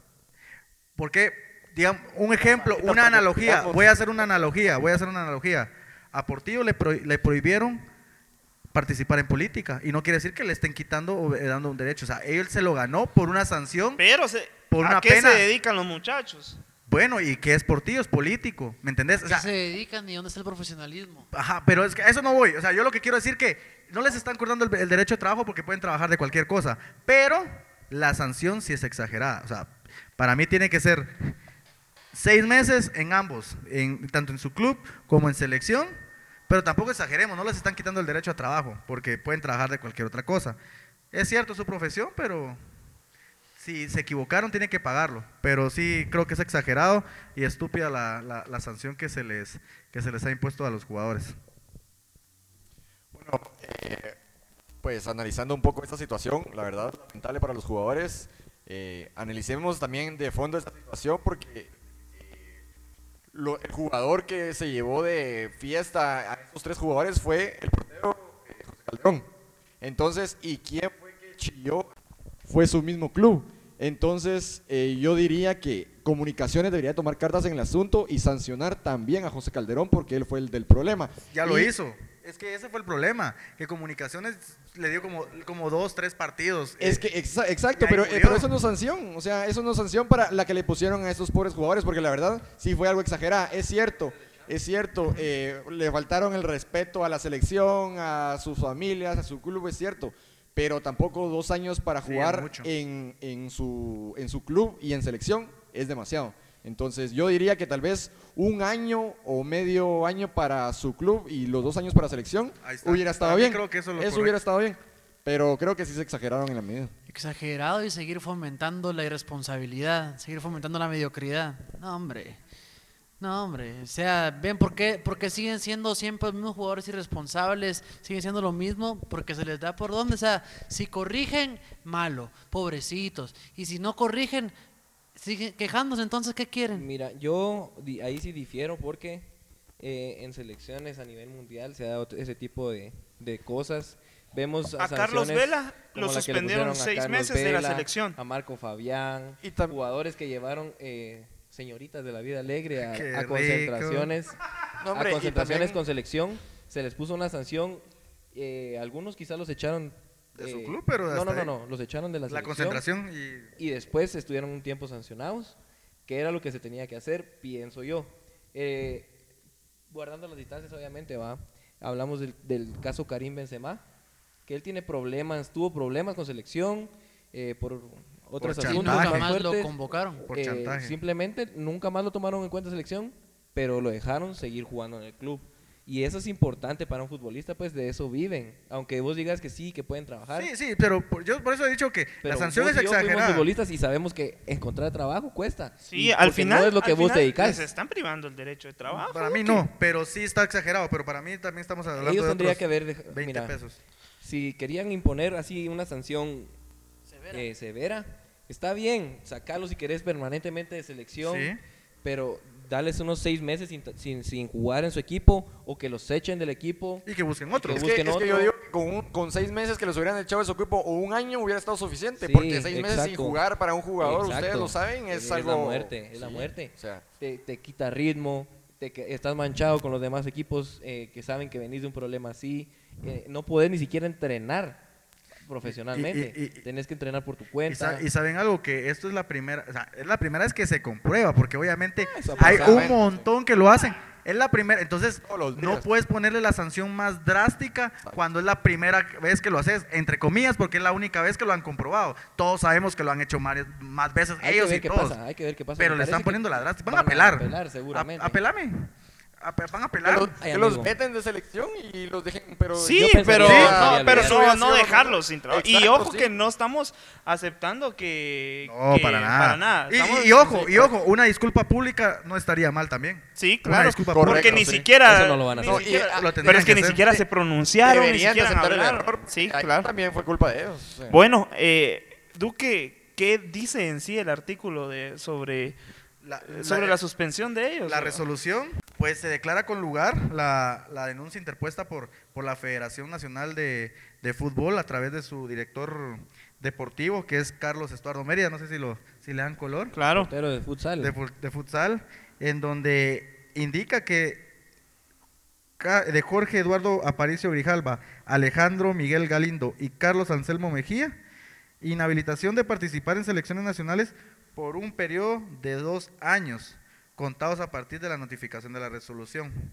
Porque, digamos, un ejemplo, una analogía. Voy a hacer una analogía, voy a hacer una analogía. A Portillo le, pro- le prohibieron participar en política. Y no quiere decir que le estén quitando o eh, dando un derecho. O sea, él se lo ganó por una sanción. Pero se, Por ¿a una qué pena. se dedican los muchachos? Bueno, ¿y qué es Portillo? Es político. ¿Me entendés? O ¿A sea, qué se dedican y dónde está el profesionalismo? Ajá, pero es que a eso no voy. O sea, yo lo que quiero decir que no les están cortando el, el derecho de trabajo porque pueden trabajar de cualquier cosa. Pero la sanción sí es exagerada. O sea, para mí tiene que ser seis meses en ambos, en, tanto en su club como en selección. Pero tampoco exageremos, no les están quitando el derecho a trabajo porque pueden trabajar de cualquier otra cosa. Es cierto su profesión, pero si se equivocaron tienen que pagarlo. Pero sí creo que es exagerado y estúpida la, la- la sanción que se, les, que se les ha impuesto a los jugadores. Bueno, eh, pues analizando un poco esta situación, la verdad, lamentable para los jugadores. eh, analicemos también de fondo esta situación porque lo- el jugador que se llevó de fiesta a estos tres jugadores fue el portero eh, José Calderón. Entonces, ¿y quién fue que chilló? Fue su mismo club. Entonces, eh, yo diría que Comunicaciones debería tomar cartas en el asunto y sancionar también a José Calderón porque él fue el del problema. Ya lo Y- hizo. Es que ese fue el problema, que Comunicaciones le dio como, como dos, tres partidos. Es Eh, que exa- exacto, pero, eh, pero eso no es sanción, o sea, eso no es sanción para la que le pusieron a estos pobres jugadores, porque la verdad sí fue algo exagerado, es cierto, es cierto, eh, le faltaron el respeto a la selección, a sus familias, a su club, es cierto, pero tampoco dos años para es jugar en, en su, en su club y en selección es demasiado. Entonces yo diría que tal vez un año o medio año para su club y los dos años para selección hubiera estado bien. creo que eso hubiera estado bien. Pero creo que sí se exageraron en la medida. Exagerado y seguir fomentando la irresponsabilidad, seguir fomentando la mediocridad. No, hombre. No, hombre. O sea, ven por qué, porque siguen siendo siempre los mismos jugadores irresponsables, siguen siendo lo mismo, porque se les da por dónde. O sea, si corrigen, malo, pobrecitos. Y si no corrigen, siguen quejándose, entonces, ¿qué quieren? Mira, yo di- ahí sí difiero porque eh, en selecciones a nivel mundial se ha dado ese tipo de, de cosas. Vemos A Carlos sanciones Vela como lo suspendieron a seis Carlos meses de la selección. A Marco Fabián, Y jugadores que llevaron eh, señoritas de la vida alegre a, a concentraciones, No, hombre, a concentraciones también- con selección. Se les puso una sanción. eh, algunos quizás los echaron De su eh, club, pero no, no, no, no, los echaron de la, La concentración y y después estuvieron un tiempo sancionados, que era lo que se tenía que hacer, pienso yo. Eh, guardando las distancias, obviamente, va. Hablamos del, del caso Karim Benzema, que él tiene problemas, tuvo problemas con selección eh, por otros Por asuntos chantaje. Nunca más lo convocaron. Por Eh, chantaje. Simplemente nunca más lo tomaron en cuenta selección, pero lo dejaron seguir jugando en el club. Y eso es importante para un futbolista, pues de eso viven. Aunque vos digas que sí, que pueden trabajar. Sí, sí, pero por- yo por eso he dicho que Pero la sanción vos es y yo fuimos exagerada. futbolistas y sabemos que encontrar trabajo cuesta. Sí, Y al final. No es lo que vos final dedicas. Les están privando el derecho de trabajo. Para mí ¿qué? no, pero sí está exagerado, pero para mí también estamos hablando Ellos de tendrían otros que haber. dej- 20 mira, pesos. si querían imponer así una sanción eh, severa, está bien, sacarlos si querés permanentemente de selección, Sí. pero darles unos seis meses sin, sin, sin jugar en su equipo o que los echen del equipo. Y que busquen otro. que Es que, busquen es que yo otro. digo que con, un- con seis meses que los hubieran echado de su equipo o un año hubiera estado suficiente. Sí, porque seis meses sin exacto. jugar para un jugador, ustedes Exacto. lo saben, es, Es algo. la muerte, es la Sí, muerte. O sea, Te, te quita ritmo, te, que- estás manchado con los demás equipos eh, que saben que venís de un problema así. eh, no podés ni siquiera entrenar profesionalmente. Y- y- y- Tenés que entrenar por tu Y, cuenta. sa- y saben algo que esto es la primera, o sea, es la primera vez que se comprueba, porque obviamente ha hay un montón que lo hacen. Es la primera, entonces no puedes ponerle la sanción más drástica cuando es la primera vez que lo haces, entre comillas, porque es la única vez que lo han comprobado. Todos sabemos que lo han hecho más, más veces Hay que ellos ver y qué todos. pasa, hay que ver qué pasa. Pero le están poniendo que la drástica. Van, van a apelar. apelar, seguramente. A- apelame. Van a apelar. que los, Ay, que los de selección y los dejen. Pero Sí, pero, no, pero dejarlos sin trabajo. y ojo sí. que no estamos aceptando que. No, que- para nada. Para nada. Y- Estamos- Y, y ojo, y ojo, una disculpa pública no estaría mal también. Sí, Una claro. disculpa porque pública, ni sí. siquiera. Eso no lo van a ni hacer. No, y, siquiera- ah, Lo pero es que, ni siquiera se pronunciaron. Ni deberían siquiera aceptar el error. Sí, claro. También fue culpa de ellos. Bueno, eh, Duque, ¿qué dice en sí el artículo de sobre, La, sobre la- la suspensión de ellos? La resolución, pues se declara con lugar la, la denuncia interpuesta por, por la Federación Nacional de, de Fútbol a través de su director deportivo, que es Carlos Estuardo Mérida, no sé si, lo, si le dan color, Claro. Portero de futsal. de, fu- de futsal, en donde indica que de Jorge Eduardo Aparicio Grijalva, Alejandro Miguel Galindo y Carlos Anselmo Mejía, inhabilitación de participar en selecciones nacionales por un periodo de dos años, contados a partir de la notificación de la resolución.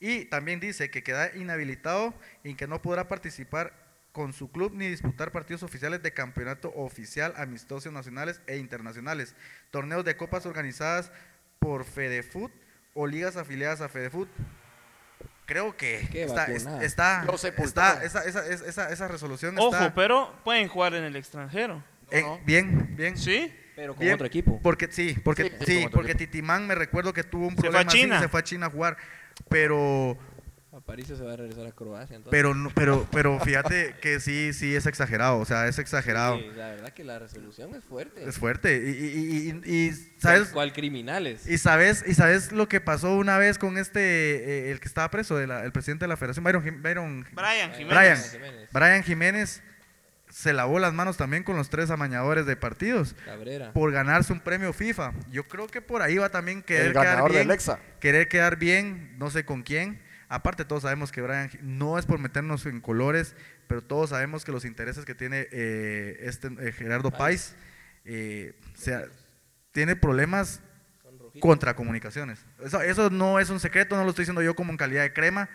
Y también dice que queda inhabilitado y que no podrá participar con su club ni disputar partidos oficiales de campeonato oficial, amistosos nacionales e internacionales, torneos de copas organizadas por Fedefut o ligas afiliadas a Fedefut. Creo que está, está, está esa, esa, esa, esa- esa resolución Ojo, está pero pueden jugar en el extranjero. No. bien, bien. ¿Sí? Pero con Bien, otro equipo. Porque sí, porque Sí, porque equipo. Titimán me recuerdo que tuvo un Se fue a problema así, China. se fue a China a jugar, pero Aparicio se va a regresar a Croacia. Entonces. pero no- pero pero fíjate que sí sí es exagerado, o sea, es exagerado. Sí, la verdad que la resolución es fuerte. Es fuerte y, y- y- y- sabes ¿Cuál criminales? y sabes y sabes lo que pasó una vez con este eh, el que estaba preso de la- el presidente de la Federación Byron, Jim- Byron Brian Jiménez. Brian. Jiménez. Brian Jiménez se lavó las manos también con los tres amañadores de partidos Cabrera. por ganarse un premio FIFA. Yo creo que por ahí va también querer el quedar bien, querer quedar bien, no sé con quién. Aparte todos sabemos que Brian no es por meternos en colores, pero todos sabemos que los intereses que tiene eh, este eh, Gerardo Páez eh, sea, tiene problemas contra comunicaciones. Eso, eso no es un secreto, no lo estoy diciendo yo como en calidad de crema.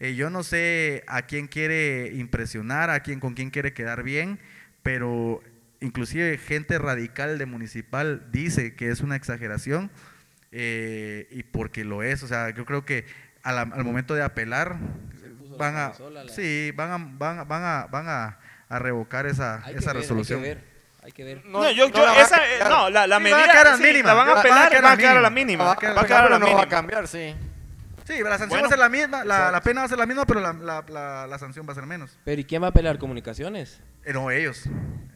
Eh, yo no sé a quién quiere impresionar, a quién con quién quiere quedar bien, pero inclusive gente radical de municipal dice que es una exageración eh, y porque lo es, o sea, yo creo que a la- al momento de apelar van a, la- sí, van a, van, a- van a, van a, a revocar esa, Hay que esa ver, resolución. Hay que ver. Hay que ver. No, yo, no yo- la esa, eh, no, la, la Sí, medida va a quedar a sí, mínima. la van a apelar, va a quedar a la mínima. mínima. Va a quedar- a la no va a mínima. cambiar, sí. Sí, la sanción Bueno. va a ser la misma, la, la pena va a ser la misma, pero la, la, la, la sanción va a ser menos. Pero ¿y quién va a pelear? ¿Comunicaciones? Eh, no, ellos.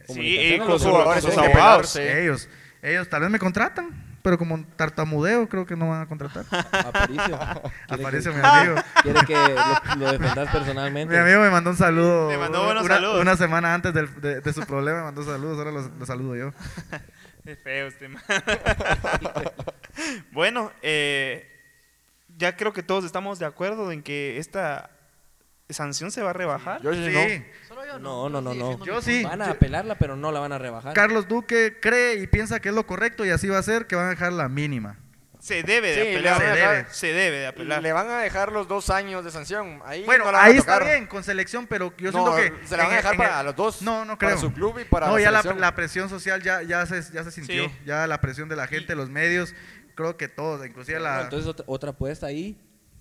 Sí, con, los jugadores sus abogados. Sí. Ellos. Ellos tal vez me contratan, pero como tartamudeo creo que no van a contratar. Aparicio. Aparicio, mi amigo. Quiere que lo, lo defendas personalmente. Mi amigo me mandó un saludo. Me mandó buenos una, saludos. Una semana antes del- de, de su problema me mandó saludos, ahora los, los saludo yo. Es feo este man. bueno, eh, ya creo que todos estamos de acuerdo en que esta sanción se va a rebajar. Yo sí, Sí. no. Solo yo No, no, no, Yo sí. Van a Yo- apelarla, pero no la van a rebajar. Carlos Duque cree y piensa que es lo correcto y así va a ser, que van a dejar la mínima. Se debe de Sí, apelar. Se dejar- debe. Se debe de apelar. Le van a dejar los dos años de sanción. Ahí Bueno, no ahí está bien con selección, pero yo No, siento que... se la van a dejar en para el- los dos. No, no Para creo. su club y para no, la ya la, la presión social ya, ya, se, ya se sintió. Sí. Ya la presión de la gente, los medios, creo que todos, inclusive la, Entonces otra, otra apuesta ahí,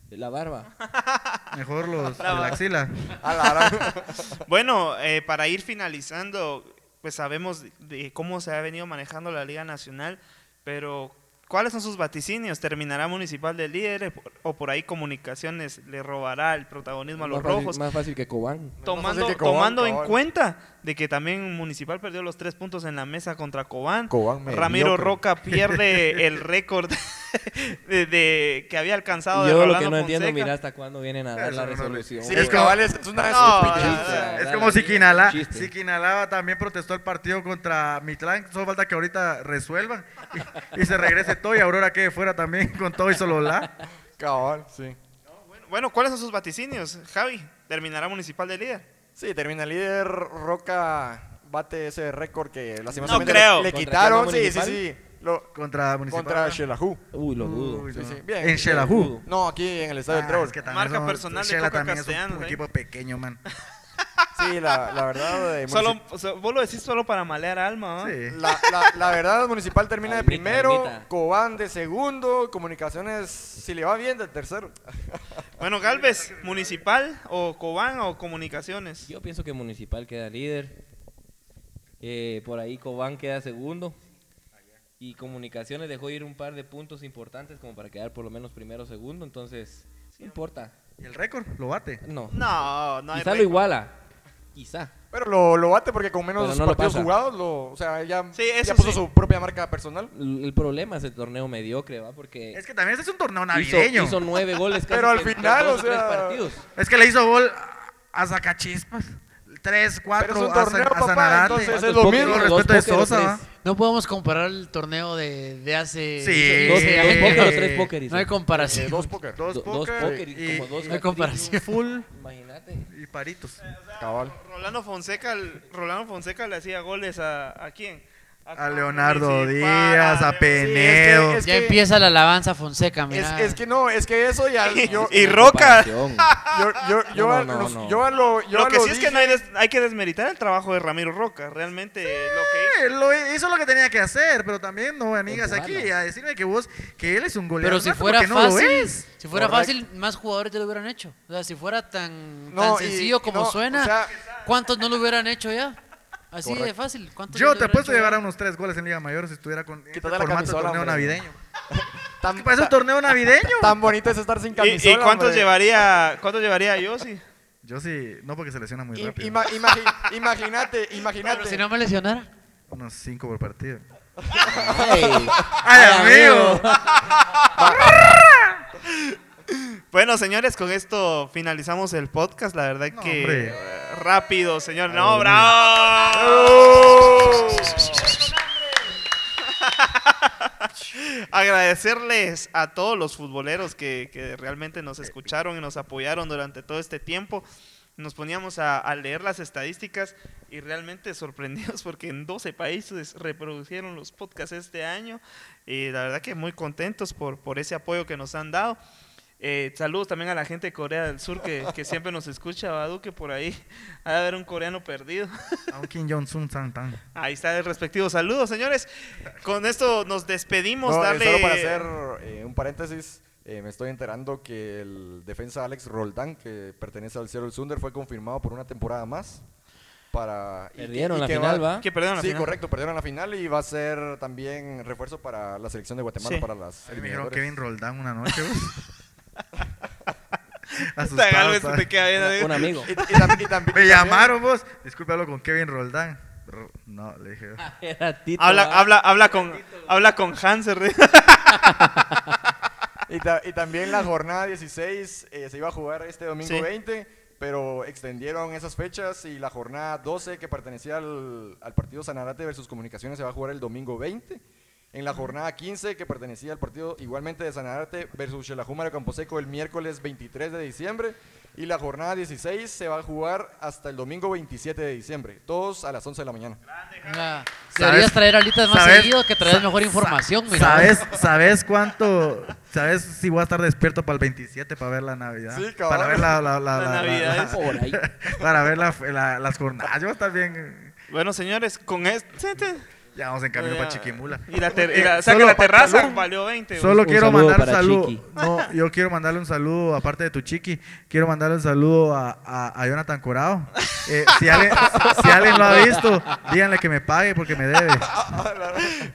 la barba. mejor los de la axila. A la Bueno, eh, para ir finalizando, pues sabemos de, cómo se ha venido manejando la Liga Nacional, pero ¿cuáles son sus vaticinios? ¿Terminará Municipal de líder o por ahí Comunicaciones le robará el protagonismo a los más, fácil, rojos? más fácil que Cobán. Tomando, fácil que Cobán, tomando en cuenta de que también Municipal perdió los tres puntos en la mesa contra Cobán. Cobán Ramiro mediocre. Roca pierde el récord de, de- que había alcanzado de Yo lo Rolando que no entiendo, mira hasta cuándo vienen a dar Eso la no, resolución. Sí, Es cabal, como- es, una No, Es como si Quinalá, si Quinalá también protestó el partido contra Mitlán, solo falta que ahorita resuelvan y, y se regrese todo y Aurora quede fuera también con todo y solo la. Cabal, sí. Bueno, ¿cuáles son sus vaticinios, Javi? ¿Terminará Municipal de líder? Sí, termina líder. Roca bate ese récord que lastimosamente No creo. le ¿Contra quitaron. Sí, sí, sí. Lo- Contra Municipal. contra Shelahu. Uy, lo dudo. Uy, Sí, sí. Bien. En Shelahu. No, aquí en el Estadio del Ah, Trébol. es que Marca somos- personal de Shela Coca también es un- Castellanos, un, ¿eh? equipo pequeño, man. Sí, la, la verdad. eh, Solo, Municip- o sea, vos lo decís solo para malear alma, ¿no? Sí. La, la, la verdad, Municipal termina de primero. Cobán de segundo, Comunicaciones, si le va bien, de tercero. Bueno, Galvez, ¿Municipal o Cobán o Comunicaciones? Yo pienso que Municipal queda líder. Eh, por ahí Cobán queda segundo. Y Comunicaciones dejó ir un par de puntos importantes como para quedar por lo menos primero o segundo. Entonces, no importa. ¿Y el récord? Lo bate. No. No, no hay Quizá lo récord. iguala. Quizá. Pero lo, lo bate porque con menos no lo partidos pasa. jugados, lo, o sea, ya, Sí, ya puso sí. su propia marca personal. El, el problema es el torneo mediocre, ¿va? Porque Es que también este es un torneo hizo, navideño. hizo nueve goles casi Pero al final, dos o tres sea, partidos. Es que le hizo gol a Zacachispas. Tres, cuatro, Pero es un a, torneo, a papá, Sanarate. entonces es ¿Cuántos lo mismo. Respeto de Sosa. No podemos comparar el torneo de, de hace Sí. Dos, 12 dos póker o tres póker. No hay comparación. Eh, dos póker. Dos Do- dos póker y y, como dos No hay comparación. full Imagínate. y paritos. Cabal. Rolando Fonseca, Rolando Fonseca le hacía goles a, ¿a quién? A Leonardo Díaz, a Penedo. es Ya que- empieza la alabanza Fonseca, Es, mira. es que no, es que eso ya. Yo, Y Roca. Yo, yo, No, yo lo. Yo Lo que lo sí es que no hay, des- hay que desmeritar el trabajo de Ramiro Roca. Realmente lo que lo hizo lo que tenía que hacer, pero también no vengas aquí a decirme que vos, que él es un goleador. Pero si fuera porque no lo fácil, es. si fuera fácil, más jugadores ya lo hubieran hecho. O sea, si fuera tan, No, tan sencillo y como no, suena, o sea- ¿cuántos no lo hubieran hecho ya? Así de fácil. ¿cuántos Yo te apuesto a llegar a unos tres goles en Liga Mayor si estuviera con este la formato de camisola, torneo hombre. navideño. Tan, ¿Qué pasa? ¿Un torneo navideño? tan bonito es estar sin ¿Y, camisola. y cuántos hombre. llevaría cuántos llevaría Yossi? Yo sí, no porque se lesiona muy I- rápido. ima- imagi- Imagínate, imagínate. Pero si no me lesionara. Unos cinco por partido. Ey. ¡Ay, amigo! Bueno, señores, con esto finalizamos el podcast. La verdad No, que hombre. eh, rápido, señor. No, bravo. Agradecerles a todos los futboleros que, que realmente nos escucharon y nos apoyaron durante todo este tiempo. Nos poníamos a, a leer las estadísticas y realmente sorprendidos porque en 12 países reproducieron los podcasts este año y la verdad que muy contentos por, por ese apoyo que nos han dado. Eh, saludos también a la gente de Corea del Sur que, que siempre nos escucha, ¿va, Duque? Por ahí. Ha de haber un coreano perdido. A un Kim Jong-un tan. Ahí está el respectivo saludo, señores. Con esto nos despedimos. No, eh, darle... Solo para hacer eh, un paréntesis, eh, me estoy enterando que el defensa Alex Roldán, que pertenece al Seattle Sunder, fue confirmado por una temporada más. Para, y- Perdieron y la que final, ¿va? Que perdieron la sí, final. correcto, perdieron la final y va a ser también refuerzo para la selección de Guatemala Sí. para las me dijeron. Kevin Roldán una noche. Asustado, te queda bien, amigo. Un amigo. Y, y tam- y tam- y Me también- llamaron vos. Disculpe, hablo con Kevin Roldán. No, le dije. Era Tito, Habla, habla, habla con, habla con Hanser. Y, ta- y también la jornada 16 eh, se iba a jugar este domingo Sí. 20, pero extendieron esas fechas y la jornada 12 que pertenecía al, al partido Sanarate versus Comunicaciones se va a jugar el domingo 20. En la jornada 15 que pertenecía al partido igualmente de Sanarate versus Xelajúmaro Camposeco el miércoles 23 de diciembre. Y la jornada 16 se va a jugar hasta el domingo 27 de diciembre, todos a las 11 de la mañana. Deberías ¿Sabes? traer alitas más ¿Sabes? seguido que traer mejor información, mira. ¿Sabes, ¿Sabes cuánto? ¿Sabes si voy a estar despierto para el 27 para ver la Navidad? Sí, cabal. Para ver la, la, la, La la- la- Navidad la- es Por ahí. para ver la- la- las jornadas. Yo voy a estar bien. Bueno, señores, con esto. Ya vamos en camino Ya. para Chiquimula. Y la, ter- y terraza solo- valió 20. Solo Un quiero saludo mandar un saludo. Chiqui. No, yo quiero mandarle un saludo, aparte de tu chiqui, quiero mandarle un saludo a, a, a Jonathan Corado. Eh, si, alguien, si alguien lo ha visto, díganle que me pague porque me debe.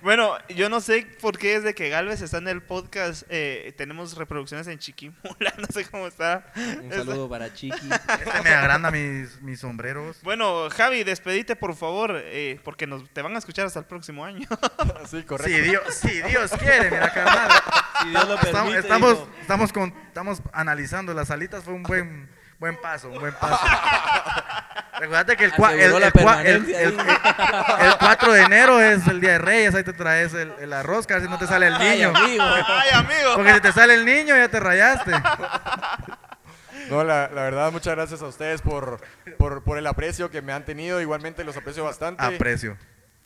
Bueno, yo no sé por qué desde que Galvez está en el podcast eh, tenemos reproducciones en Chiquimula, no sé cómo está. Un saludo para Chiqui. Este me agranda mis, mis sombreros. Bueno, Javi, despedite por favor, eh, porque nos, te van a escuchar hasta el próximo año. Sí, correcto. Si Dios, si Dios quiere, mira, carnal. Si Dios lo Estamos, permite, estamos, estamos, con, estamos analizando las alitas, fue un buen, buen paso, un buen paso. Recuerda que el, cua- el, el cua- el- permanencia el- ahí. el 4 de enero es el día de Reyes, ahí te traes el, el arroz, casi no te sale el Ay, niño. amigo. Ay, amigo. Porque si te sale el niño ya te rayaste. No, la, la verdad, muchas gracias a ustedes por, por, por el aprecio que me han tenido. Igualmente los aprecio bastante. Aprecio.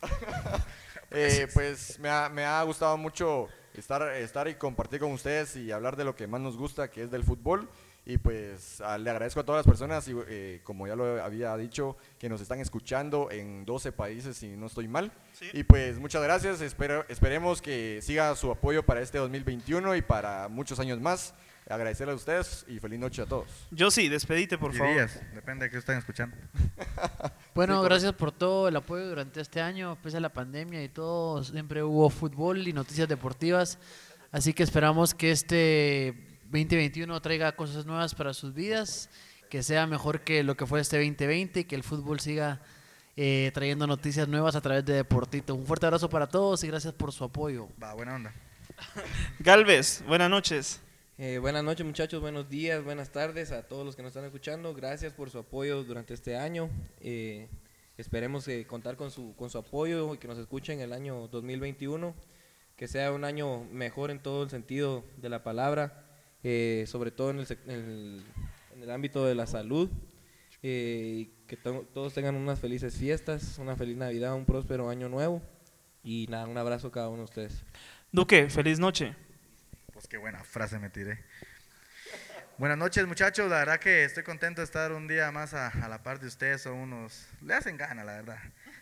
Eh, pues me ha, me ha gustado mucho estar, estar y compartir con ustedes y hablar de lo que más nos gusta, que es del fútbol. Y pues a- le agradezco a todas las personas, y, eh, como ya lo había dicho, que nos están escuchando en 12 países, si no estoy mal. Y pues muchas gracias, espero, esperemos que siga su apoyo para este 2021 y para muchos años más. Agradecerles a ustedes y feliz noche a todos. Yo sí, despedite por Y favor. días, depende de qué estén escuchando. Bueno, gracias por todo el apoyo durante este año, pese a la pandemia y todo, siempre hubo fútbol y noticias deportivas, así que esperamos que este 2021 traiga cosas nuevas para sus vidas, que sea mejor que lo que fue este 2020 y que el fútbol siga eh, trayendo noticias nuevas a través de Deportito. Un fuerte abrazo para todos y gracias por su apoyo. Va, buena onda. Galvez, buenas noches. Eh, buenas noches muchachos, buenos días, buenas tardes a todos los que nos están escuchando. Gracias por su apoyo durante este año. Eh, esperemos eh, contar con su, con su apoyo y que nos escuchen el año 2021. Que sea un año mejor en todo el sentido de la palabra, eh, sobre todo en el, en el- en el ámbito de la salud. Eh, y que to- todos tengan unas felices fiestas, una feliz Navidad, un próspero año nuevo. Y nada, un abrazo a cada uno de ustedes. Duque, feliz noche. Pues qué buena frase me tiré. Buenas noches muchachos, la verdad que estoy contento de estar un día más a, a la par de ustedes, son unos... Le hacen ganas, la verdad.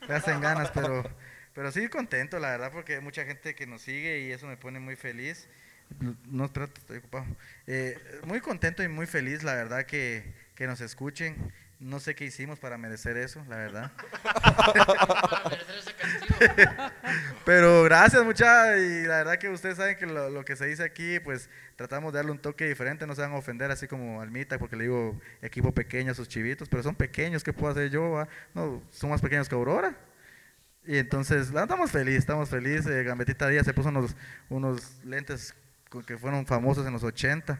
Le hacen ganas, pero, pero sí contento, la verdad, porque hay mucha gente que nos sigue y eso me pone muy feliz. No, espérate, estoy ocupado. Eh, muy contento y muy feliz, la verdad, que, que nos escuchen. No sé qué hicimos para merecer eso, la verdad. Pero gracias muchachos y la verdad que ustedes saben que lo, lo que se dice aquí, pues tratamos de darle un toque diferente, no se van a ofender así como Almita, porque le digo equipo pequeño a sus chivitos, pero son pequeños, ¿qué puedo hacer yo? No, son más pequeños que Aurora. Y entonces, la- estamos felices, estamos felices. Eh, Gambetita Díaz se puso unos, unos lentes que fueron famosos en los 80.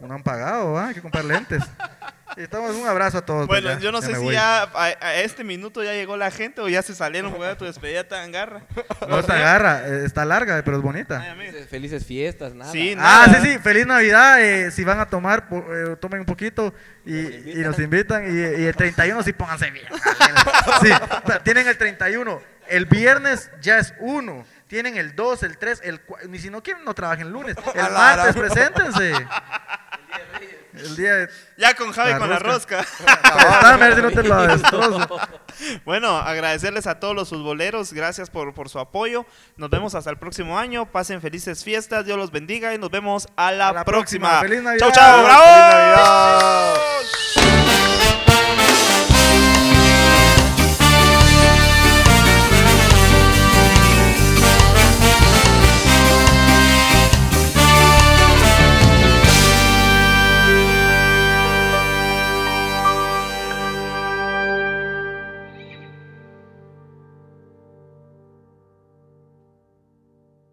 No han pagado, ¿va? hay que comprar lentes. Estamos, un abrazo a todos. pues, Bueno, ya, yo no sé si voy. ya a, a este minuto ya llegó la gente o ya se salieron a tu despedida tan garra. No está agarra, eh, está larga, pero es bonita. Ay. Felices, fiestas, nada. Sí, Ah, sí, sí, feliz Navidad. eh, si van a tomar, po- eh, tomen un poquito y, y nos invitan. Y, y el 31 sí pónganse bien. Sí, tienen el 31. El viernes ya es uno. Tienen el 2, el 3, el 4. Ni si no quieren, no trabajen el lunes. El martes, preséntense. El día de. Ya con Javi La con la rosca. rosca. Préstame, a ver si no te lo destrozo. Bueno, agradecerles a todos los futboleros, gracias por, por su apoyo. Nos vemos hasta el próximo año. Pasen felices fiestas, Dios los bendiga y nos vemos a la, A la próxima. próxima. ¡Feliz Navidad! Chau, chau, bravo. ¡Feliz Navidad!